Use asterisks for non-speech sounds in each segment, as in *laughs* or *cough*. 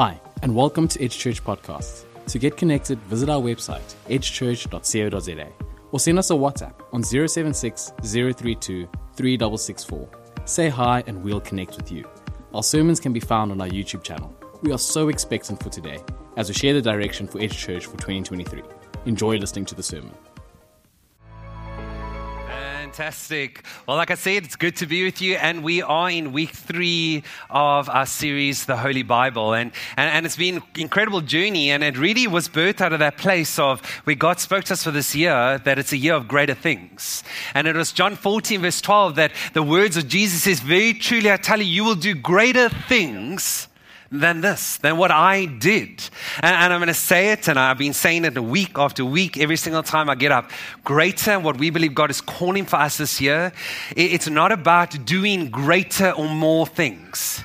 Hi, and welcome to Edge Church Podcasts. To get connected, visit our website, edgechurch.co.za, or send us a WhatsApp on 076 032 3664. Say hi, and we'll connect with you. Our sermons can be found on our YouTube channel. We are so expectant for today as we share the direction for Edge Church for 2023. Enjoy listening to the sermon. Fantastic. Well, like I said, it's good to be with you. And we are in week three of our series, The Holy Bible. And, and, and it's been an incredible journey. And it really was birthed out of that place of where God spoke to us for this year that it's a year of greater things. And it was John 14, verse 12, that the words of Jesus says, Very truly, I tell you, you will do greater things than this, than what I did. And, and I'm going to say it, and I've been saying it week after week, every single time I get up. Greater, what we believe God is calling for us this year, it, it's not about doing greater or more things,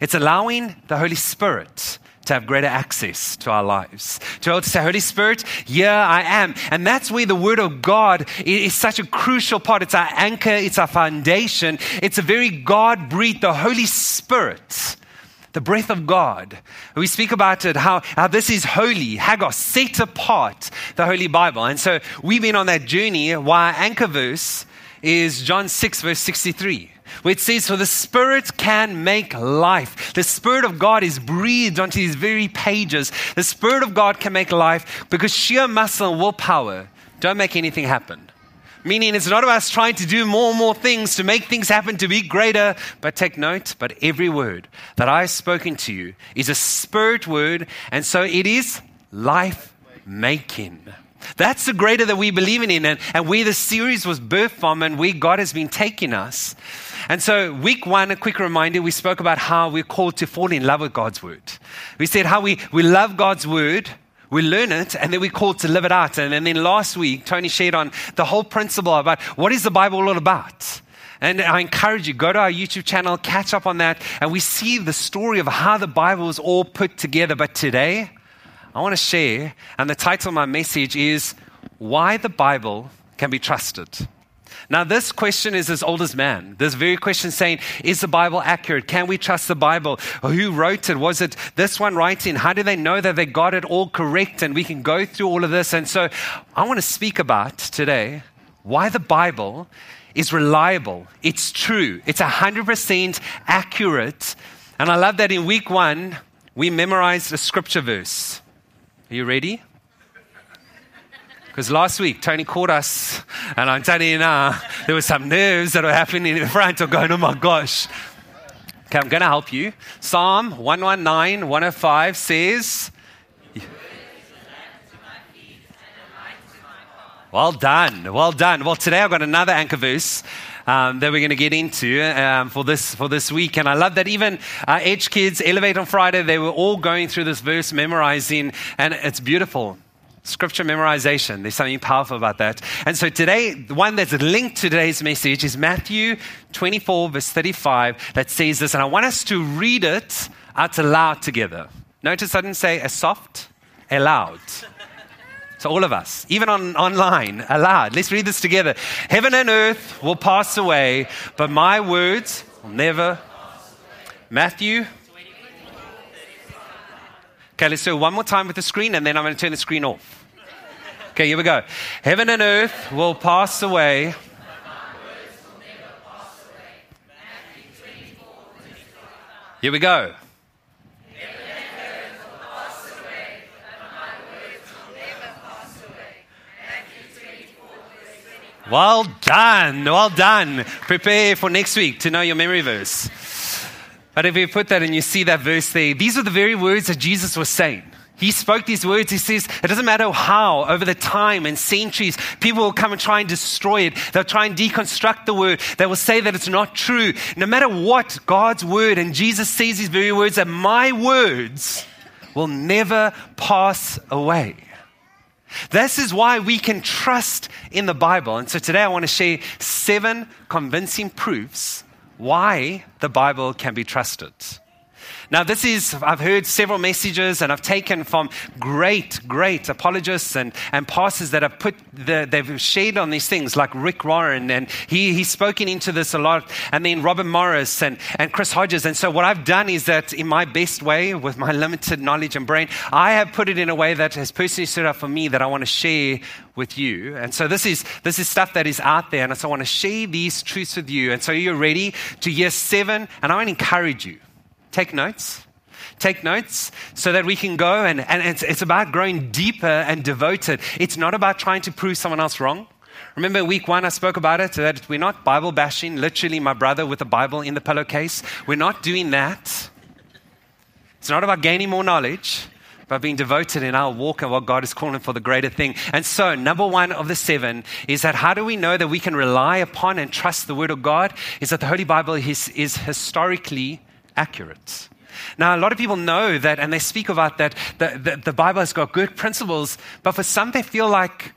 it's allowing the Holy Spirit to have greater access to our lives. To be able to say, Holy Spirit, yeah, I am. And that's where the Word of God is such a crucial part. It's our anchor, it's our foundation. It's a very God breathed, the Holy Spirit the breath of God. We speak about it, how, how this is holy, hagios, set apart the Holy Bible. And so we've been on that journey. Why anchor verse is John 6, verse 63, where it says, For the Spirit can make life. The Spirit of God is breathed onto these very pages. The Spirit of God can make life because sheer muscle and willpower don't make anything happen. Meaning, it's not us trying to do more and more things to make things happen to be greater, but take note, but every word that I've spoken to you is a spirit word, and so it is life making. That's the greater that we believe in, and, and where the series was birthed from, and where God has been taking us. And so, week one, a quick reminder, we spoke about how we're called to fall in love with God's word. We said how we, we love God's word we learn it and then we're called to live it out. And, and then last week, Tony shared on the whole principle about what is the Bible all about? And I encourage you, go to our YouTube channel, catch up on that, and we see the story of how the Bible is all put together. But today, I want to share, and the title of my message is Why the Bible Can Be Trusted. Now, this question is as old as man. This very question saying, is the Bible accurate? Can we trust the Bible? Who wrote it? Was it this one writing? How do they know that they got it all correct? And we can go through all of this. And so I want to speak about today why the Bible is reliable. It's true. It's 100% accurate. And I love that in week one, we memorized a scripture verse. Are you ready? Because last week, Tony called us, and I'm telling you now, there were some nerves that were happening in the front of going, oh my gosh. Okay, I'm going to help you. Psalm 119, 105 says, Well done, well done. Well, today I've got another anchor verse um, that we're going to get into um, for this for this week, and I love that even uh, Edge Kids Elevate on Friday they were all going through this verse, memorizing, and it's beautiful scripture memorization. There's something powerful about that. And so today, the one that's linked to today's message is Matthew 24, verse 35, that says this. And I want us to read it out loud together. Notice I didn't say a soft, a loud. So all of us, even on online, aloud. Let's read this together. Heaven and earth will pass away, but my words will never. Matthew Okay, let's do it one more time with the screen and then I'm going to turn the screen off. Okay, here we go. Heaven and earth will pass away. Here we go. Well done, well done. Prepare for next week to know your memory verse. But if you put that and you see that verse there, these are the very words that Jesus was saying. He spoke these words. He says, it doesn't matter how, over the time and centuries, people will come and try and destroy it. They'll try and deconstruct the word. They will say that it's not true. No matter what, God's word, and Jesus says these very words, that my words will never pass away. This is why we can trust in the Bible. And so today I want to share seven convincing proofs why the Bible can be trusted. Now, this is, I've heard several messages and I've taken from great, great apologists and, and pastors that have put, the, they've shared on these things, like Rick Warren, and he, he's spoken into this a lot, and then Robert Morris and, and Chris Hodges. And so, what I've done is that in my best way, with my *laughs* limited knowledge and brain, I have put it in a way that has personally stood up for me that I want to share with you. And so, this is, this is stuff that is out there, and so I want to share these truths with you. And so, you're ready to year seven, and I want to encourage you Take notes. Take notes so that we can go, and, and it's, it's about growing deeper and devoted. It's not about trying to prove someone else wrong. Remember, week one, I spoke about it that we're not Bible bashing, literally, my brother with a Bible in the pillowcase. We're not doing that. It's not about gaining more knowledge, but being devoted in our walk and what God is calling for the greater thing. And so, number one of the seven is that how do we know that we can rely upon and trust the Word of God? Is that the Holy Bible is, is historically accurate. Now, a lot of people know that, and they speak about that, the, the, the Bible has got good principles, but for some, they feel like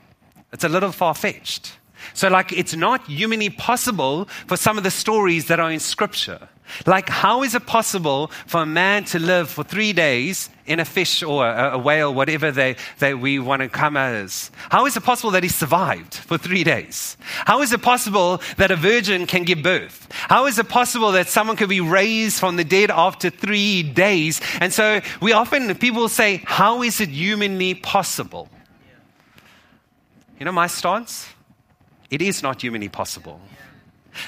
it's a little far fetched. So, like, it's not humanly possible for some of the stories that are in Scripture. Like, how is it possible for a man to live for three days in a fish or a, a whale, whatever they, they, we want to come as? How is it possible that he survived for three days? How is it possible that a virgin can give birth? How is it possible that someone could be raised from the dead after three days? And so we often, people say, How is it humanly possible? You know my stance? It is not humanly possible.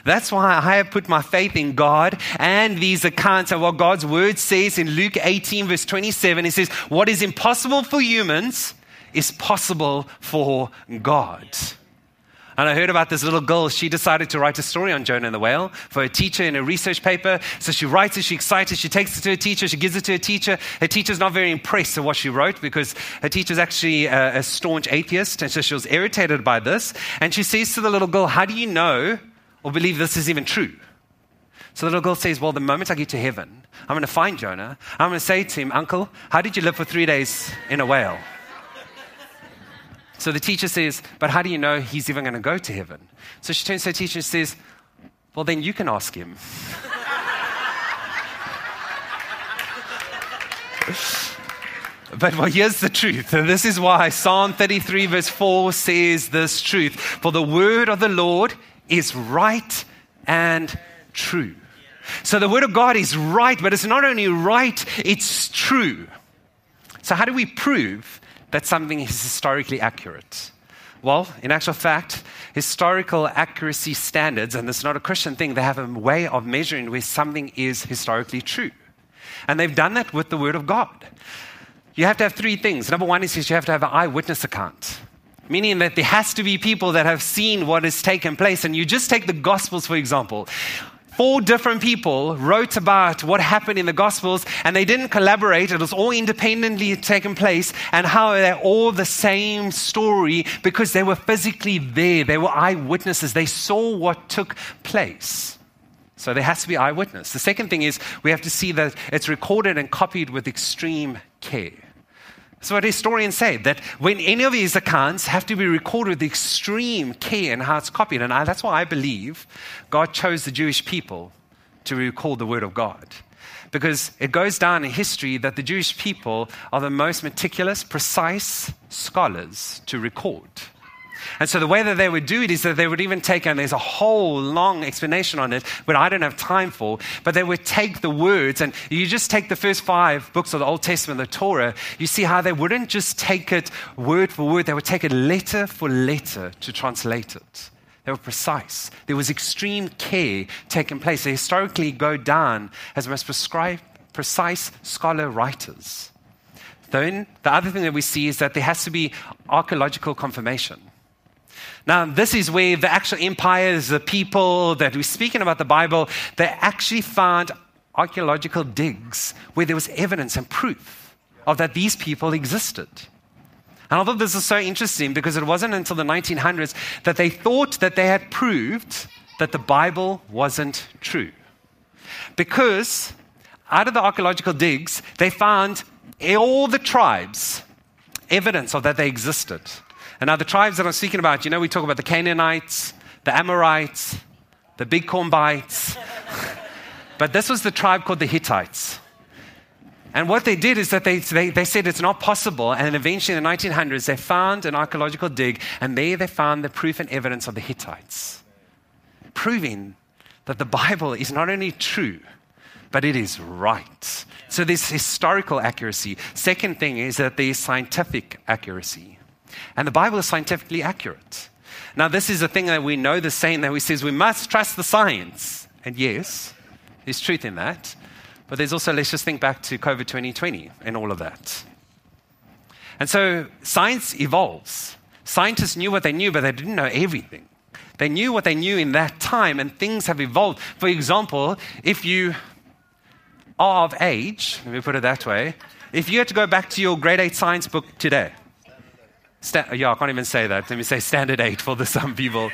That's why I have put my faith in God and these accounts of what God's word says in Luke 18, verse 27. It says, What is impossible for humans is possible for God. And I heard about this little girl. She decided to write a story on Jonah and the whale for a teacher in a research paper. So she writes it, she's excited, she takes it to her teacher, she gives it to her teacher. Her teacher's not very impressed with what she wrote because her teacher's actually a, a staunch atheist. And so she was irritated by this. And she says to the little girl, How do you know or believe this is even true. So the little girl says, Well, the moment I get to heaven, I'm going to find Jonah. I'm going to say to him, Uncle, how did you live for three days in a whale? So the teacher says, But how do you know he's even going to go to heaven? So she turns to her teacher and says, Well, then you can ask him. *laughs* But well, here's the truth. And this is why Psalm 33, verse 4 says this truth For the word of the Lord is right and true. So the Word of God is right, but it's not only right, it's true. So, how do we prove that something is historically accurate? Well, in actual fact, historical accuracy standards, and this is not a Christian thing, they have a way of measuring where something is historically true. And they've done that with the Word of God. You have to have three things. Number one is you have to have an eyewitness account meaning that there has to be people that have seen what has taken place. And you just take the Gospels, for example. Four different people wrote about what happened in the Gospels, and they didn't collaborate. It was all independently taken place, and how they're all the same story because they were physically there. They were eyewitnesses. They saw what took place. So there has to be eyewitness. The second thing is we have to see that it's recorded and copied with extreme care. So what historians say that when any of these accounts have to be recorded with extreme care and how it's copied, and I, that's why I believe God chose the Jewish people to record the Word of God. Because it goes down in history that the Jewish people are the most meticulous, precise scholars to record. And so the way that they would do it is that they would even take, and there's a whole long explanation on it, but I don't have time for, but they would take the words, and you just take the first five books of the Old Testament, the Torah, you see how they wouldn't just take it word for word, they would take it letter for letter to translate it. They were precise. There was extreme care taking place. They historically go down as most prescribed, precise scholar writers. Then the other thing that we see is that there has to be archaeological confirmation. Now, this is where the actual empires, the people that we're speaking about the Bible, they actually found archaeological digs where there was evidence and proof of that these people existed. And I thought this is so interesting because it wasn't until the 1900s that they thought that they had proved that the Bible wasn't true. Because out of the archaeological digs, they found all the tribes evidence of that they existed. And now, the tribes that I'm speaking about, you know, we talk about the Canaanites, the Amorites, the Big Corn Bites. *laughs* but this was the tribe called the Hittites. And what they did is that they, they, they said it's not possible. And eventually in the 1900s, they found an archaeological dig, and there they found the proof and evidence of the Hittites, proving that the Bible is not only true, but it is right. So there's historical accuracy. Second thing is that there's scientific accuracy. And the Bible is scientifically accurate. Now, this is a thing that we know the saying that we says we must trust the science. And yes, there's truth in that. But there's also, let's just think back to COVID 2020 and all of that. And so science evolves. Scientists knew what they knew, but they didn't know everything. They knew what they knew in that time, and things have evolved. For example, if you are of age, let me put it that way, if you had to go back to your grade 8 science book today, yeah, I can't even say that. Let me say standard 8 for the some people.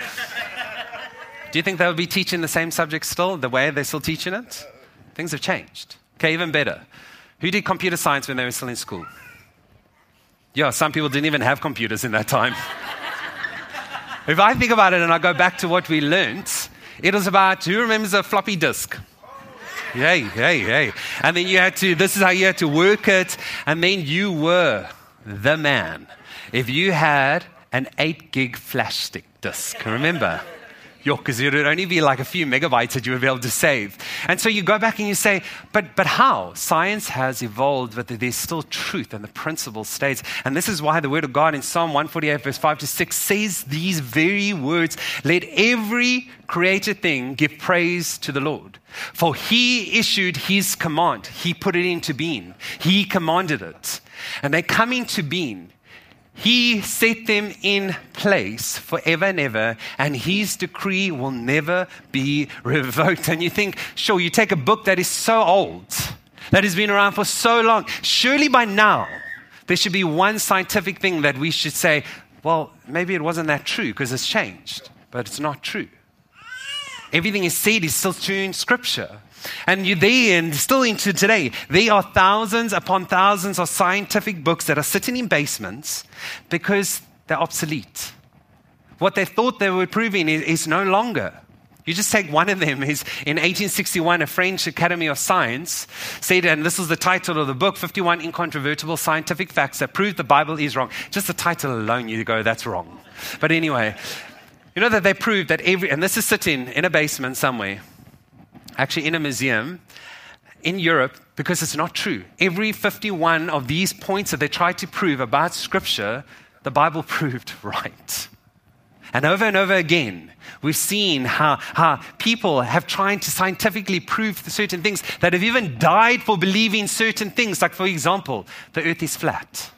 Do you think they would be teaching the same subject still, the way they're still teaching it? Things have changed. Okay, even better. Who did computer science when they were still in school? Yeah, some people didn't even have computers in that time. if I think about it and I go back to what we learned, it was about who remembers a floppy disk? Hey, hey, hey. And then you had to, this is how you had to work it. And then you were the man. If you had an 8 gig flash stick disk, remember? Yo, because it would only be like a few megabytes that you would be able to save. And so you go back and you say, but, but how? Science has evolved, but there's still truth and the principle stays. And this is why the word of God in Psalm 148, verse 5 to 6 says these very words Let every created thing give praise to the Lord. For he issued his command, he put it into being, he commanded it. And they come into being he set them in place forever and ever, and his decree will never be revoked. And you think, sure, you take a book that is so old, that has been around for so long, surely by now there should be one scientific thing that we should say, well, maybe it wasn't that true because it's changed, but it's not true. Everything is said is still true in Scripture. And there, and still into today, there are thousands upon thousands of scientific books that are sitting in basements because they're obsolete. What they thought they were proving is, is no longer. You just take one of them. Is in 1861, a French Academy of Science said, and this is the title of the book 51 Incontrovertible Scientific Facts That Prove the Bible is Wrong. Just the title alone, you go, that's wrong. But anyway, you know that they proved that every, and this is sitting in a basement somewhere, actually in a museum in Europe because it's not true. Every 51 of these points that they tried to prove about Scripture, the Bible *laughs* proved right. And over and over again, we've seen how, how people have tried to scientifically prove certain things that have even died for believing certain things. Like, for example, the earth is flat.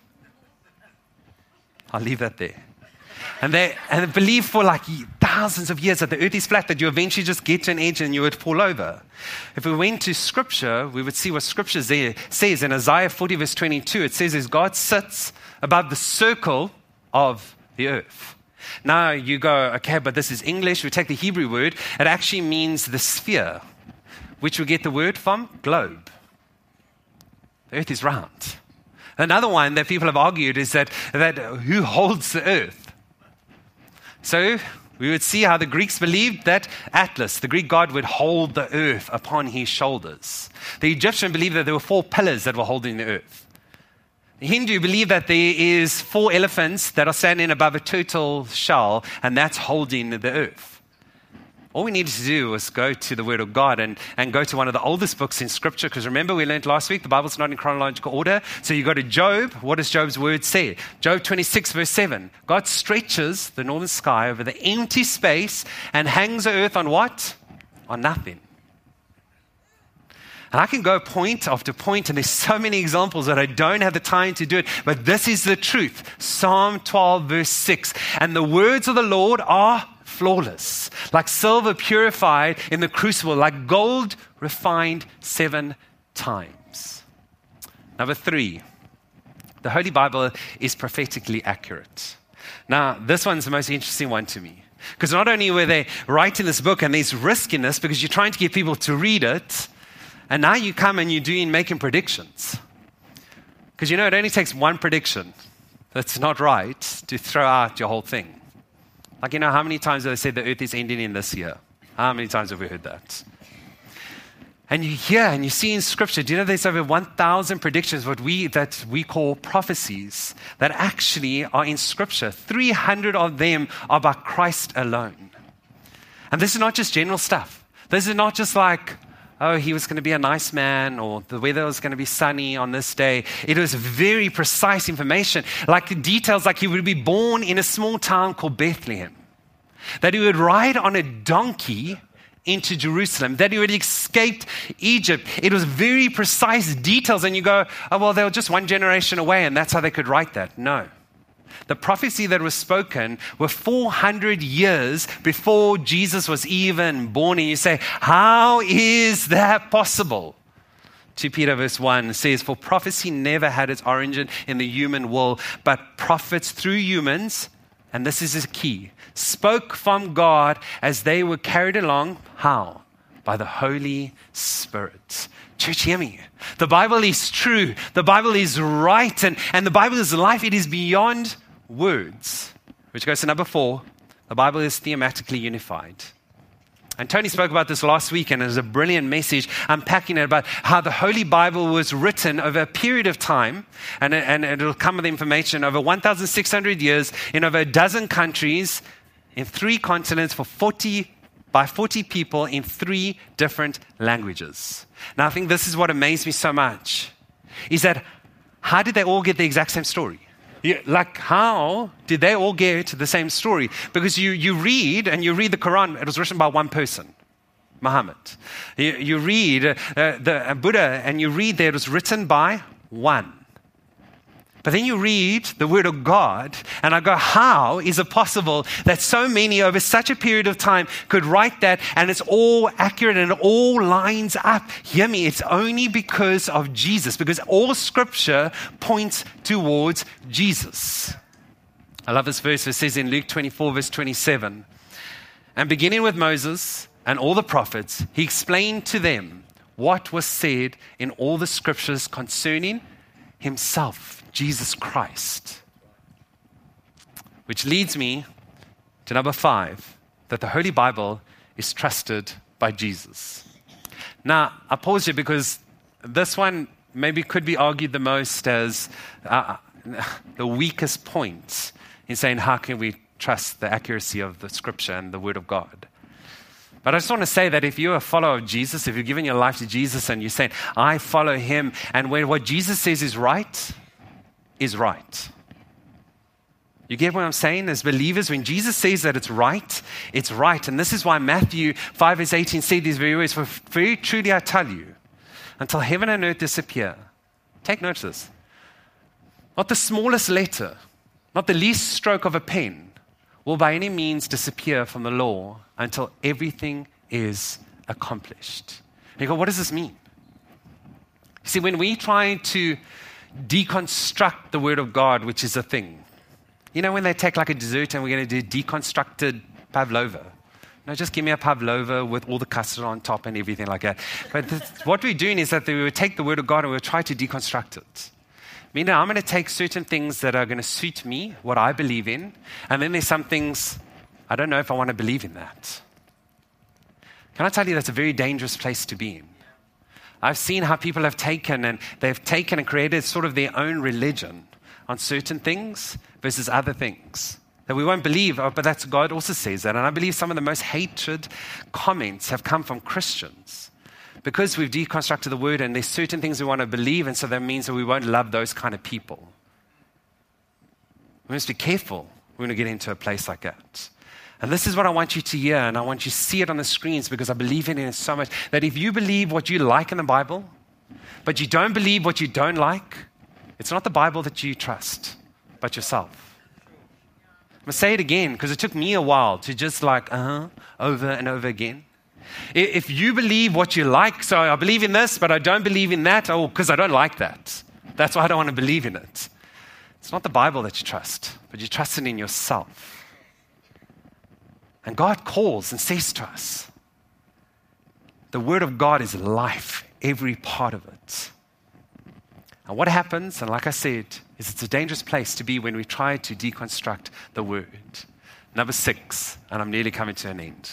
I'll leave that there. And they, and believe for like thousands of years that the earth is flat, that you eventually just get to an edge and you would fall over. If we went to scripture, we would see what scripture says. In Isaiah 40, verse 22, it says, as God sits above the circle of the earth. Now you go, okay, but this is English. We take the Hebrew word. It actually means the sphere, which we get the word from globe. The earth is round. Another one that people have argued is that, that who holds the earth? So we would see how the Greeks believed that Atlas, the Greek god, would hold the earth upon his shoulders. The Egyptian believed that there were four pillars that were holding the earth. The Hindu believed that there is four elephants that are standing above a turtle shell, and that's holding the earth. All we needed to do was go to the Word of God and, and go to one of the oldest books in Scripture. Because remember, we learned last week the Bible's not in chronological order. So you go to Job. What does Job's word say? Job 26, verse 7. God stretches the northern sky over the empty space and hangs the earth on what? On nothing. And I can go point after point, and there's so many examples that I don't have the time to do it, but this is the truth. Psalm 12, verse 6. And the words of the Lord are flawless, like silver purified in the crucible, like gold refined seven times. Number three, the Holy Bible is prophetically accurate. Now, this one's the most interesting one to me. Because not only were they writing this book and there's risk in this because you're trying to get people to read it, and now you come and you're doing making predictions. Because you know, it only takes one prediction that's not right to throw out your whole thing. Like, you know, how many times have they said the earth is ending in this year? How many times have we heard that? And you hear and you see in scripture, do you know there's over 1,000 predictions, what we, that we call prophecies, that actually are in scripture. 300 of them are by Christ alone. And this is not just general stuff. This is not just like, oh, he was going to be a nice man or the weather was going to be sunny on this day. It was very precise information, like details like he would be born in a small town called Bethlehem, that he would ride on a donkey into Jerusalem, that he would escaped Egypt. It was very precise details, and you go, oh, well, they were just one generation away, and that's how they could write that. No. The prophecy that was spoken were 400 years before Jesus was even born. And you say, How is that possible? 2 Peter verse 1 says, For prophecy never had its origin in the human will, but prophets through humans, and this is the key, spoke from God as they were carried along. How? By the Holy Spirit. Church, hear me. The Bible is true. The Bible is right. And, and the Bible is life. It is beyond words. Which goes to number four. The Bible is thematically unified. And Tony spoke about this last week, and it was a brilliant message unpacking it about how the Holy Bible was written over a period of time, and, and it'll come with information over 1,600 years in over a dozen countries in three continents for 40 by 40 people in three different languages. Now, I think this is what amazed me so much is that how did they all get the exact same story? You, like, how did they all get the same story? Because you, you read and you read the Quran, it was written by one person, Muhammad. You, you read uh, the uh, Buddha and you read that it was written by one. But then you read the Word of God, and I go, how is it possible that so many over such a period of time could write that and it's all accurate and it all lines up? Hear me, it's only because of Jesus, because all Scripture points towards Jesus. I love this verse. It says in Luke 24, verse 27, and beginning with Moses and all the prophets, he explained to them what was said in all the Scriptures concerning himself. Jesus Christ. Which leads me to number five that the Holy Bible is trusted by Jesus. Now, I pause here because this one maybe could be argued the most as uh, the weakest point in saying how can we trust the accuracy of the scripture and the word of God. But I just want to say that if you're a follower of Jesus, if you're giving your life to Jesus and you're saying, I follow him, and when what Jesus says is right, is right. You get what I'm saying? As believers, when Jesus says that it's right, it's right. And this is why Matthew 5 verse 18 said these very words, For very truly I tell you, until heaven and earth disappear. Take note of this. Not the smallest letter, not the least stroke of a pen will by any means disappear from the law until everything is accomplished. And you go, what does this mean? See, when we try to deconstruct the Word of God, which is a thing. You know, when they take like a dessert and we're going to do deconstructed pavlova. No, just give me a pavlova with all the custard on top and everything like that. But this, what we're doing is that we would take the Word of God and we would try to deconstruct it. Meaning, I'm going to take certain things that are going to suit me, what I believe in, and then there's some things I don't know if I want to believe in that. Can I tell you that's a very dangerous place to be in? I've seen how people have taken and they've taken and created sort of their own religion on certain things versus other things that we won't believe, oh, but that's God also says that. And I believe some of the most hated comments have come from Christians because we've deconstructed the word and there's certain things we want to believe, and so that means that we won't love those kind of people. We must be careful when we get into a place like that. And this is what I want you to hear, and I want you to see it on the screens because I believe in it so much that if you believe what you like in the Bible, but you don't believe what you don't like, it's not the Bible that you trust, but yourself. I'm to say it again because it took me a while to just like, uh huh, over and over again. If you believe what you like, so I believe in this, but I don't believe in that, oh, because I don't like that. That's why I don't want to believe in it. It's not the Bible that you trust, but you trust it in yourself. And God calls and says to us, the Word of God is life, every part of it. And what happens, and like I said, is it's a dangerous place to be when we try to deconstruct the Word. Number six, and I'm nearly coming to an end,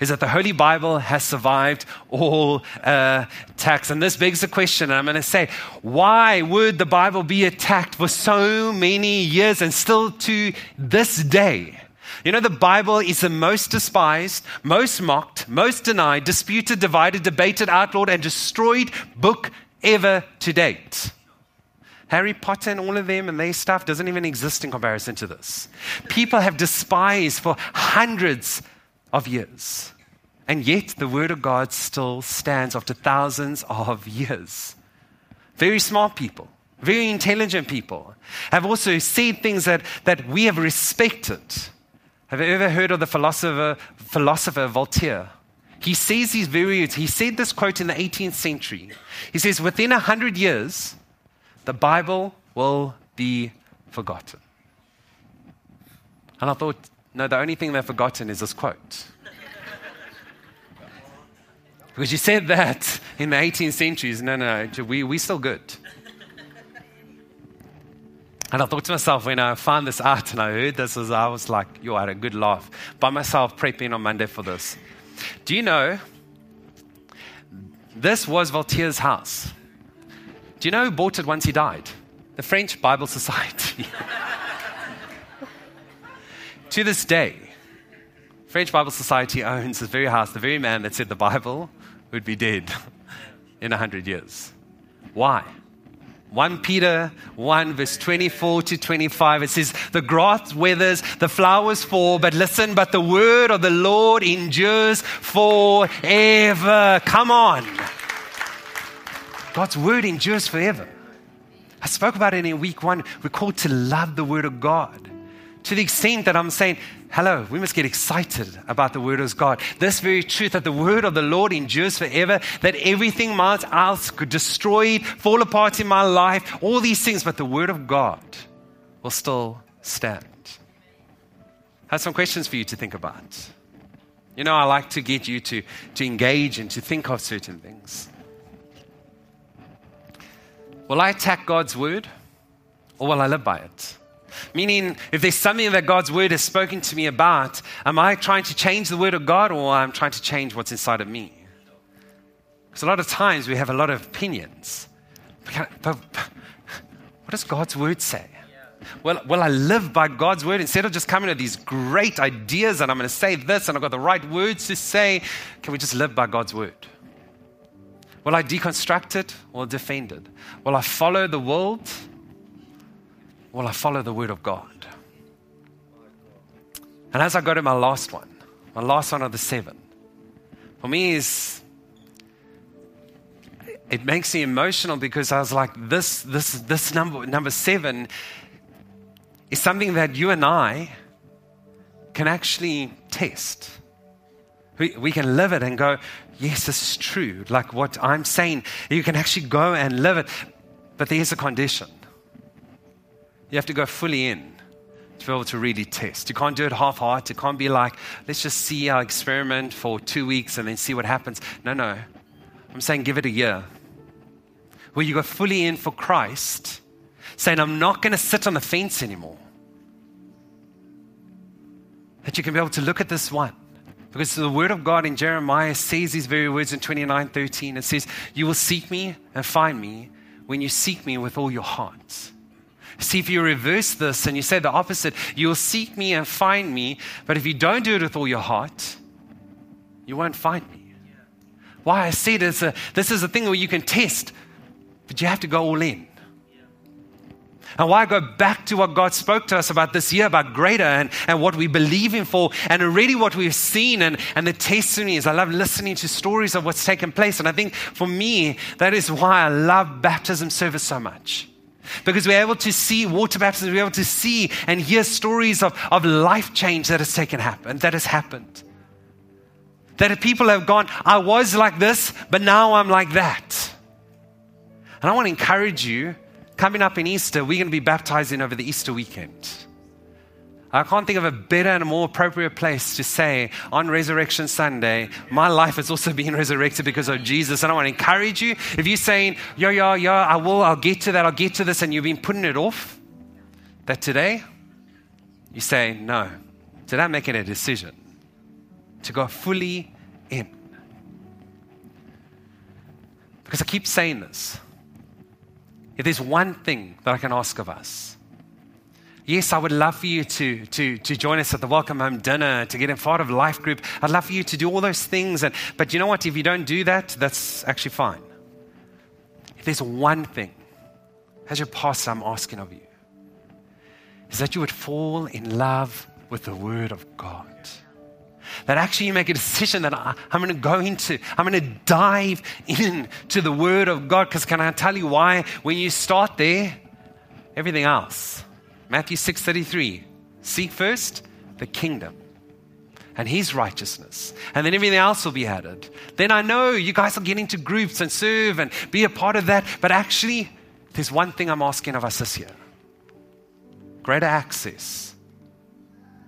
is that the Holy Bible has survived all uh, attacks. And this begs the question, and I'm going to say, why would the Bible be attacked for so many years and still to this day? You know, the Bible is the most despised, most mocked, most denied, disputed, divided, debated, outlawed, and destroyed book ever to date. Harry Potter and all of them and their stuff doesn't even exist in comparison to this. People have despised for hundreds of years. And yet, the Word of God still stands after thousands of years. Very smart people, very intelligent people have also said things that, that we have respected. Have you ever heard of the philosopher, philosopher Voltaire? He says these very words. He said this quote in the 18th century. He says, Within a hundred years, the Bible will be forgotten. And I thought, no, the only thing they've forgotten is this quote. because you said that in the 18th centuries. No, no, we, we're still good. And I thought to myself, when I found this out and I heard this, was, I was like, yo, I had a good laugh by myself prepping on Monday for this. Do you know this was Voltaire's house? Do you know who bought it once he died? The French Bible Society. *laughs* to this day, French Bible Society owns this very house, the very man that said the Bible would be dead *laughs* in 100 years. Why? 1 Peter 1, verse 24 to 25. It says, The grass withers, the flowers fall, but listen, but the word of the Lord endures forever. Come on. God's word endures forever. I spoke about it in week one. We're called to love the word of God to the extent that I'm saying, hello, we must get excited about the word of God. This very truth that the word of the Lord endures forever, that everything else could destroy, fall apart in my life, all these things, but the word of God will still stand. I have some questions for you to think about. You know, I like to get you to, to engage and to think of certain things. Will I attack God's word or will I live by it? Meaning, if there's something that God's word has spoken to me about, am I trying to change the word of God or am I trying to change what's inside of me? Because a lot of times we have a lot of opinions. But what does God's word say? Well, will I live by God's word instead of just coming with these great ideas and I'm going to say this and I've got the right words to say? Can we just live by God's word? Will I deconstruct it or defend it? Will I follow the world Will I follow the word of God? And as I go to my last one, my last one of the seven, for me is it makes me emotional because I was like, this, this, this number, number seven is something that you and I can actually test. We, we can live it and go, yes, is true. Like what I'm saying, you can actually go and live it. But there's a condition. You have to go fully in to be able to really test. You can't do it half hearted. It can't be like, let's just see our experiment for two weeks and then see what happens. No, no. I'm saying give it a year. Where you go fully in for Christ, saying, I'm not going to sit on the fence anymore. That you can be able to look at this one. Because the word of God in Jeremiah says these very words in 29 13. It says, You will seek me and find me when you seek me with all your heart. See, if you reverse this and you say the opposite, you'll seek me and find me, but if you don't do it with all your heart, you won't find me. Why I said it's a, this is a thing where you can test, but you have to go all in. And why I go back to what God spoke to us about this year, about greater and, and what we believe in for, and already what we've seen and, and the testimonies. I love listening to stories of what's taken place. And I think for me, that is why I love baptism service so much. Because we're able to see water baptism, we're able to see and hear stories of, of life change that has taken happen, that has happened. That people have gone, I was like this, but now I'm like that. And I want to encourage you, coming up in Easter, we're going to be baptizing over the Easter weekend. I can't think of a better and more appropriate place to say on Resurrection Sunday, my life has also been *laughs* resurrected because of Jesus. And I want to encourage you if you're saying, yo, yo, yo, I will, I'll get to that, I'll get to this, and you've been putting it off, that today you say, no, today I'm making a decision. to go fully in. Because I keep saying this. If there's one thing that I can ask of us, yes, I would love for you to, to, to join us at the Welcome Home dinner, to get in part of Life Group. I'd love for you to do all those things. And, but you know what? If you don't do that, that's actually fine. If there's one thing, as your pastor, I'm asking of you, is that you would fall in love with the Word of God. That actually you make a decision that I, am going to go into, I'm going to dive into the Word of God. Because can I tell you why? When you start there, everything else. Matthew 6:33. Seek first the kingdom and his righteousness. And then everything else will be added. Then I know you guys will get into groups and serve and be a part of that. But actually, there's one thing I'm asking of us this year greater access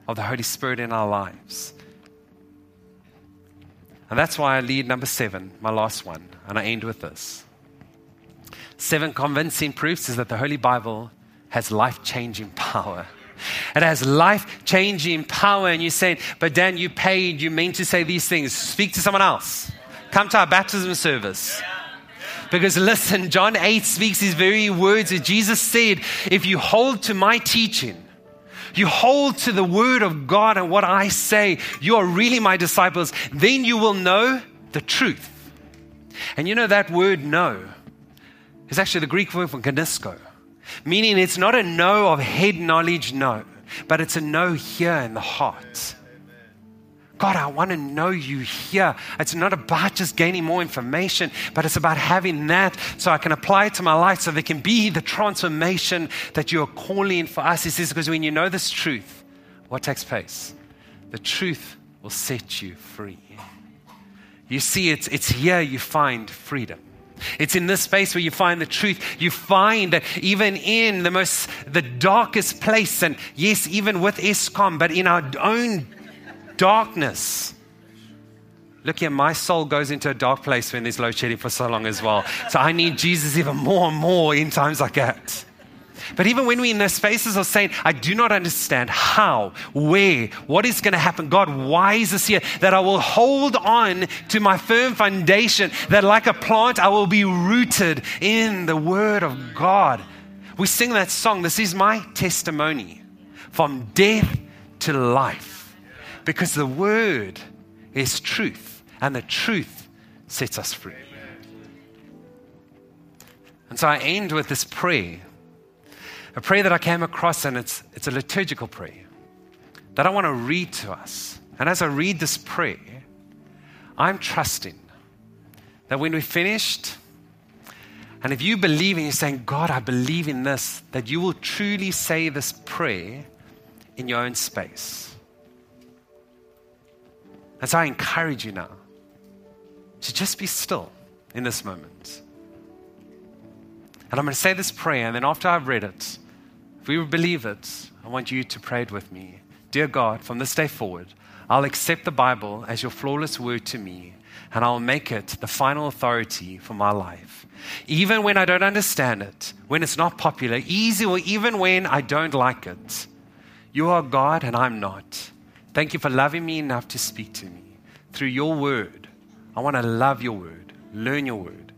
of the Holy Spirit in our lives. And that's why I lead number seven, my last one, and I end with this. Seven convincing proofs is that the Holy Bible has life changing power. It has life changing power. And you're saying, but Dan, you paid, you mean to say these things. Speak to someone else. Come to our baptism service. Because listen, John 8 speaks these very words that Jesus said, if you hold to my teaching, you hold to the word of God and what I say, you are really my disciples, then you will know the truth. And you know that word know is actually the Greek word for ginosko, meaning it's not a no of head knowledge, no, but it's a no here in the heart. God, I want to know you here. It's not about just gaining more information, but it's about having that so I can apply it to my life so there can be the transformation that you're calling for us. He says, because when you know this truth, what takes place? The truth will set you free. You see, it's, it's here you find freedom. It's in this space where you find the truth. You find that even in the most, the darkest place, and yes, even with Eskom, but in our own darkness. Look here, my soul goes into a dark place when there's load shedding for so long as well. So I need Jesus even more and more in times like that. But even when we're in those spaces of saying, I do not understand how, where, what is going to happen, God, why is this here? That I will hold on to my firm foundation, that like a plant, I will be rooted in the Word of God. We sing that song, This is my testimony from death to life. Because the word is truth, and the truth sets us free. And so I end with this prayer, a prayer that I came across, and it's, it's a liturgical prayer that I want to read to us. And as I read this prayer, I'm trusting that when we're finished, and if you believe and you're saying, God, I believe in this, that you will truly say this prayer in your own space. And so I encourage you now to just be still in this moment. And I'm going to say this prayer, and then after I've read it, if we believe it, I want you to pray it with me. Dear God, from this day forward, I'll accept the Bible as your flawless word to me, and I'll make it the final authority for my life. Even when I don't understand it, when it's not popular, easy, or even when I don't like it. You are God, and I'm not. Thank you for loving me enough to speak to me through your word. I want to love your word, learn your word,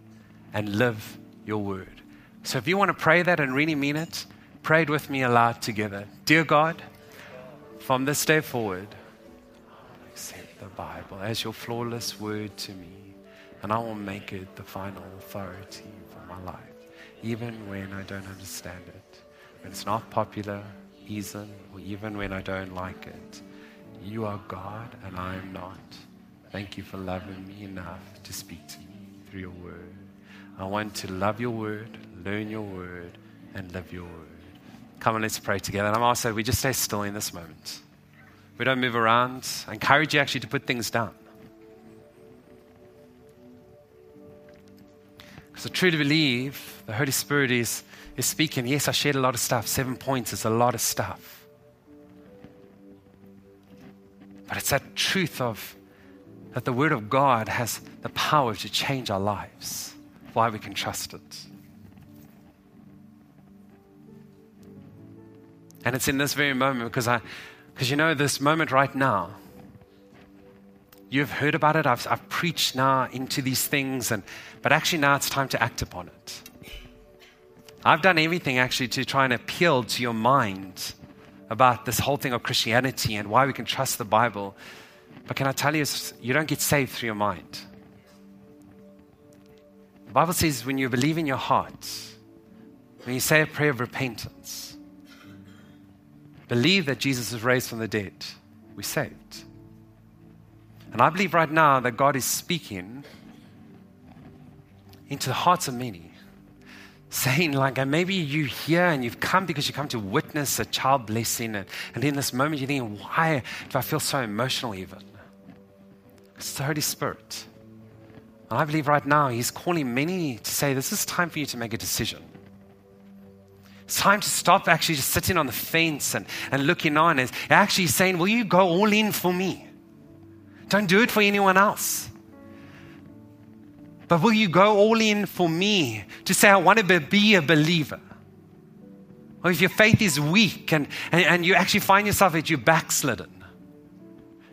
and live your word. So if you want to pray that and really mean it, pray it with me aloud together. Dear God, from this day forward, I'll accept the Bible as your flawless word to me, and I will make it the final authority for my life, even when I don't understand it, when it's not popular, even, or even when I don't like it. You are God and I am not. Thank you for loving me enough to speak to me through your word. I want to love your word, learn your word, and live your word. Come on, let's pray together. And I'm also, we just stay still in this moment. We don't move around. I encourage you actually to put things down. Because I truly believe the Holy Spirit is, is speaking. Yes, I shared a lot of stuff. Seven points is a lot of stuff. But it's that truth of that the Word of God has the power to change our lives, why we can trust it. And it's in this very moment because I, because you know, this moment right now, you've heard about it. I've, I've preached now into these things, and, but actually now it's time to act upon it. I've done everything actually to try and appeal to your mind about this whole thing of Christianity and why we can trust the Bible. But can I tell you, you don't get saved through your mind. The Bible says when you believe in your heart, when you say a prayer of repentance, believe that Jesus was raised from the dead, we're saved. And I believe right now that God is speaking into the hearts of many saying, like, maybe you here and you've come because you come to witness a child blessing, and, and in this moment you're thinking, why do I feel so emotional even? It's the Holy Spirit. And I believe right now He's calling many to say, this is time for you to make a decision. It's time to stop actually just sitting on the fence and, and looking on. And actually saying, will you go all in for me? Don't do it for anyone else. But will you go all in for me to say, I want to be a believer? Or if your faith is weak and, and, and you actually find yourself that you're backslidden,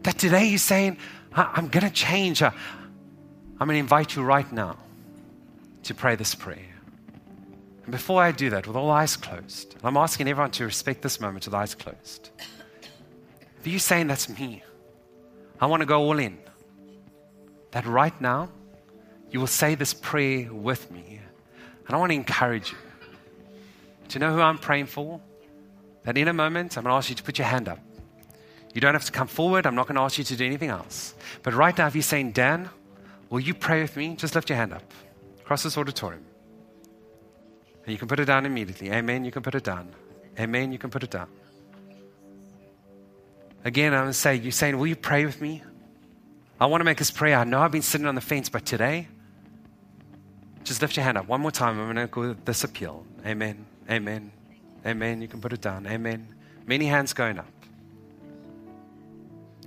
that today you're saying, I'm going to change. I'm going to invite you right now to pray this prayer. And before I do that, with all eyes closed, I'm asking everyone to respect this moment with eyes closed. If you're saying that's me, I want to go all in, that right now, you will say this prayer with me. And I want to encourage you to know who I'm praying for. That in a moment, I'm going to ask you to put your hand up. You don't have to come forward. I'm not going to ask you to do anything else. But right now, if you're saying, Dan, will you pray with me? Just lift your hand up across this auditorium. You can put it down immediately. Amen. You can put it down. Amen. You can put it down. Again, I'm going to say, you're saying, will you pray with me? I want to make this prayer. I know I've been sitting on the fence, but today, just lift your hand up one more time. I'm going to go with this appeal. Amen. Amen. Amen. You can put it down. Amen. Many hands going up.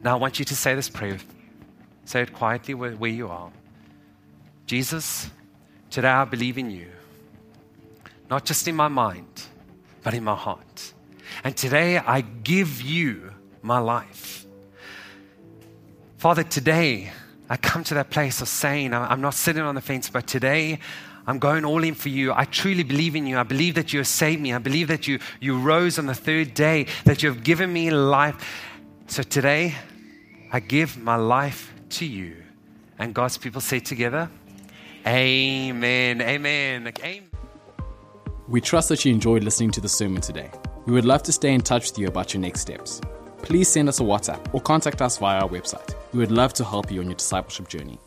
Now I want you to say this prayer. Say it quietly where, where you are. Jesus, today I believe in you. Not just in my mind, but in my heart. And today I give you my life. Father, today I come to that place of saying, I'm not sitting on the fence, but today I'm going all in for you. I truly believe in you. I believe that you have saved me. I believe that you, you rose on the third day, that you have given me life. So today, I give my life to you. And God's people say together, Amen. Amen. Amen. We trust that you enjoyed listening to the sermon today. We would love to stay in touch with you about your next steps please send us a WhatsApp or contact us via our website. We would love to help you on your discipleship journey.